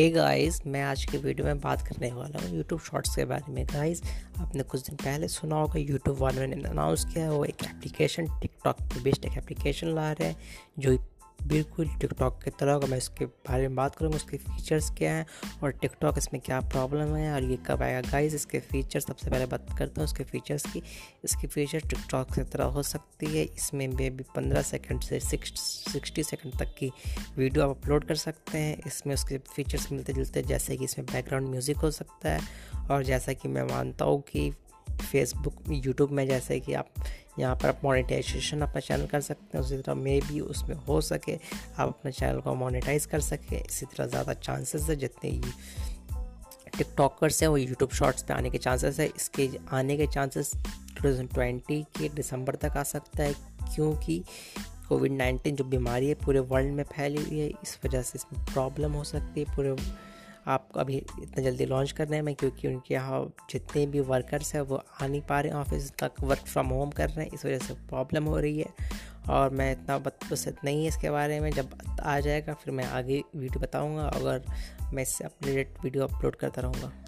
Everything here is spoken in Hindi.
हे गाइस मैं आज के वीडियो में बात करने वाला हूँ यूट्यूब शॉर्ट्स के बारे में। गाइस आपने कुछ दिन पहले सुना होगा यूट्यूब वालों ने अनाउंस किया है, वो एक एप्लीकेशन टिकटॉक पे बेस्ड एक एप्लीकेशन ला रहे हैं, जो बिल्कुल टिकटॉक की तरह होगा मैं इसके बारे में बात करूँगा उसके फीचर्स क्या हैं और टिकटॉक इसमें क्या प्रॉब्लम है और ये कब आएगा? गाइस इसके फीचर्स सबसे पहले बात करता हूँ उसके फीचर्स की। इसकी फीचर टिकटॉक की तरह हो सकती है। इसमें मे भी पंद्रह सेकेंड से सिक्सटी सेकेंड तक की वीडियो आप अपलोड कर सकते हैं। इसमें उसके फीचर्स मिलते जुलते जैसे कि इसमें बैकग्राउंड म्यूज़िक हो सकता है। और जैसा कि मैं मानता हूँ कि फेसबुक यूट्यूब में जैसे कि आप यहाँ पर आप मोनेटाइजेशन अपना चैनल कर सकते हैं, उसी तरह मे भी उसमें हो सके, आप अपने चैनल को मोनेटाइज कर सकें। इसी तरह ज़्यादा चांसेस है, जितने टिकटॉकर्स हैं, वो यूट्यूब शॉर्ट्स पे आने के चांसेस है। इसके आने के चांसेस 2020 के दिसंबर तक आ सकता है, क्योंकि कोविड 19 जो बीमारी है, पूरे वर्ल्ड में फैली हुई है, इस वजह से इसमें प्रॉब्लम हो सकती है, पूरे आपको अभी इतना जल्दी लॉन्च करने में क्योंकि उनके यहाँ जितने भी वर्कर्स हैं, वो आ नहीं पा रहे हैं ऑफ़िस तक वर्क फ्रॉम होम कर रहे हैं, इस वजह से प्रॉब्लम हो रही है। और मैं इतना बदपुसत नहीं है इसके बारे में, जब आ जाएगा, फिर मैं आगे वीडियो बताऊँगा, अगर मैं इससे अपडेट वीडियो अपलोड करता रहूँगा।